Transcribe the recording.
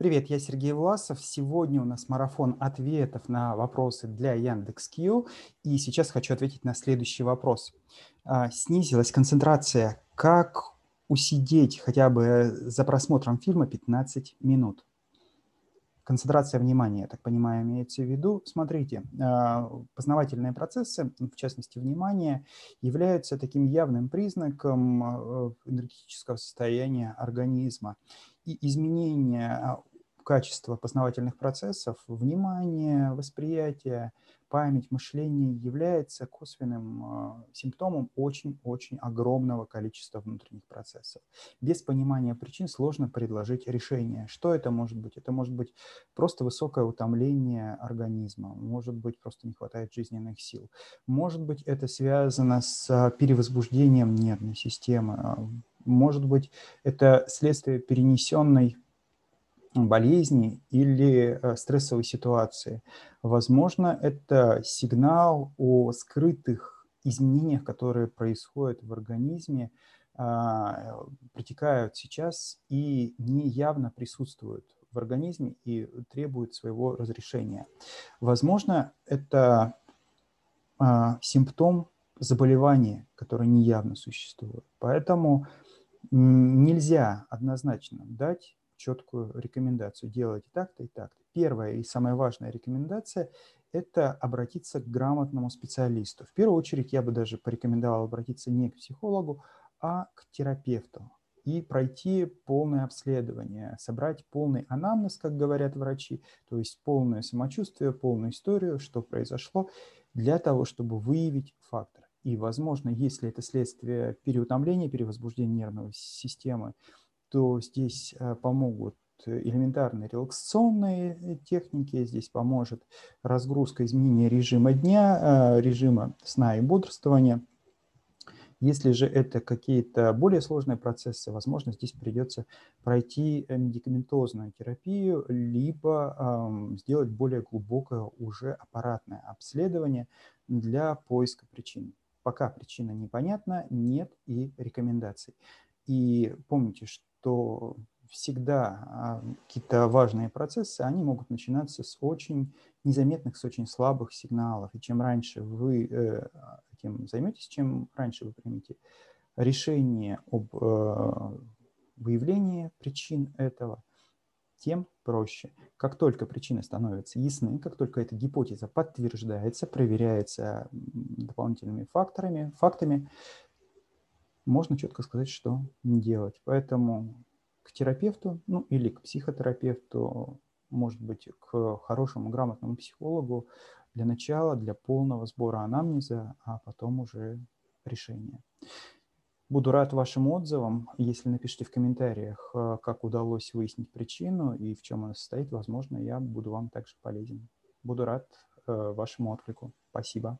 Привет, я Сергей Власов. Сегодня у нас марафон ответов на вопросы для Яндекс.Кью. И сейчас хочу ответить на следующий вопрос. А, снизилась концентрация. Как усидеть хотя бы за просмотром фильма 15 минут? Концентрация внимания, я так понимаю, имеется в виду. Смотрите, а, познавательные процессы, в частности, внимание, являются таким явным признаком а, энергетического состояния организма. И изменение качество познавательных процессов, внимание, восприятие, память, мышление является косвенным э, симптомом очень-очень огромного количества внутренних процессов. Без понимания причин сложно предложить решение. Что это может быть? Это может быть просто высокое утомление организма, может быть просто не хватает жизненных сил, может быть это связано с перевозбуждением нервной системы, может быть это следствие перенесенной болезни или э, стрессовой ситуации. Возможно, это сигнал о скрытых изменениях, которые происходят в организме, а, протекают сейчас и неявно присутствуют в организме и требуют своего разрешения. Возможно, это а, симптом заболевания, которое неявно существует. Поэтому нельзя однозначно дать четкую рекомендацию. Делайте так-то и так-то. Первая и самая важная рекомендация – это обратиться к грамотному специалисту. В первую очередь я бы даже порекомендовал обратиться не к психологу, а к терапевту и пройти полное обследование, собрать полный анамнез, как говорят врачи, то есть полное самочувствие, полную историю, что произошло, для того, чтобы выявить фактор. И, возможно, если это следствие переутомления, перевозбуждения нервной системы, то здесь э, помогут элементарные релаксационные техники, здесь поможет разгрузка изменения режима дня, э, режима сна и бодрствования. Если же это какие-то более сложные процессы, возможно, здесь придется пройти медикаментозную терапию, либо э, сделать более глубокое уже аппаратное обследование для поиска причин. Пока причина непонятна, нет и рекомендаций. И помните, что то всегда а, какие-то важные процессы, они могут начинаться с очень незаметных, с очень слабых сигналов. И чем раньше вы э, этим займетесь, чем раньше вы примете решение об э, выявлении причин этого, тем проще. Как только причины становятся ясны, как только эта гипотеза подтверждается, проверяется дополнительными факторами, фактами, можно четко сказать, что делать. Поэтому к терапевту, ну или к психотерапевту, может быть, к хорошему, грамотному психологу для начала, для полного сбора анамнеза, а потом уже решение. Буду рад вашим отзывам. Если напишите в комментариях, э, как удалось выяснить причину и в чем она состоит, возможно, я буду вам также полезен. Буду рад э, вашему отклику. Спасибо.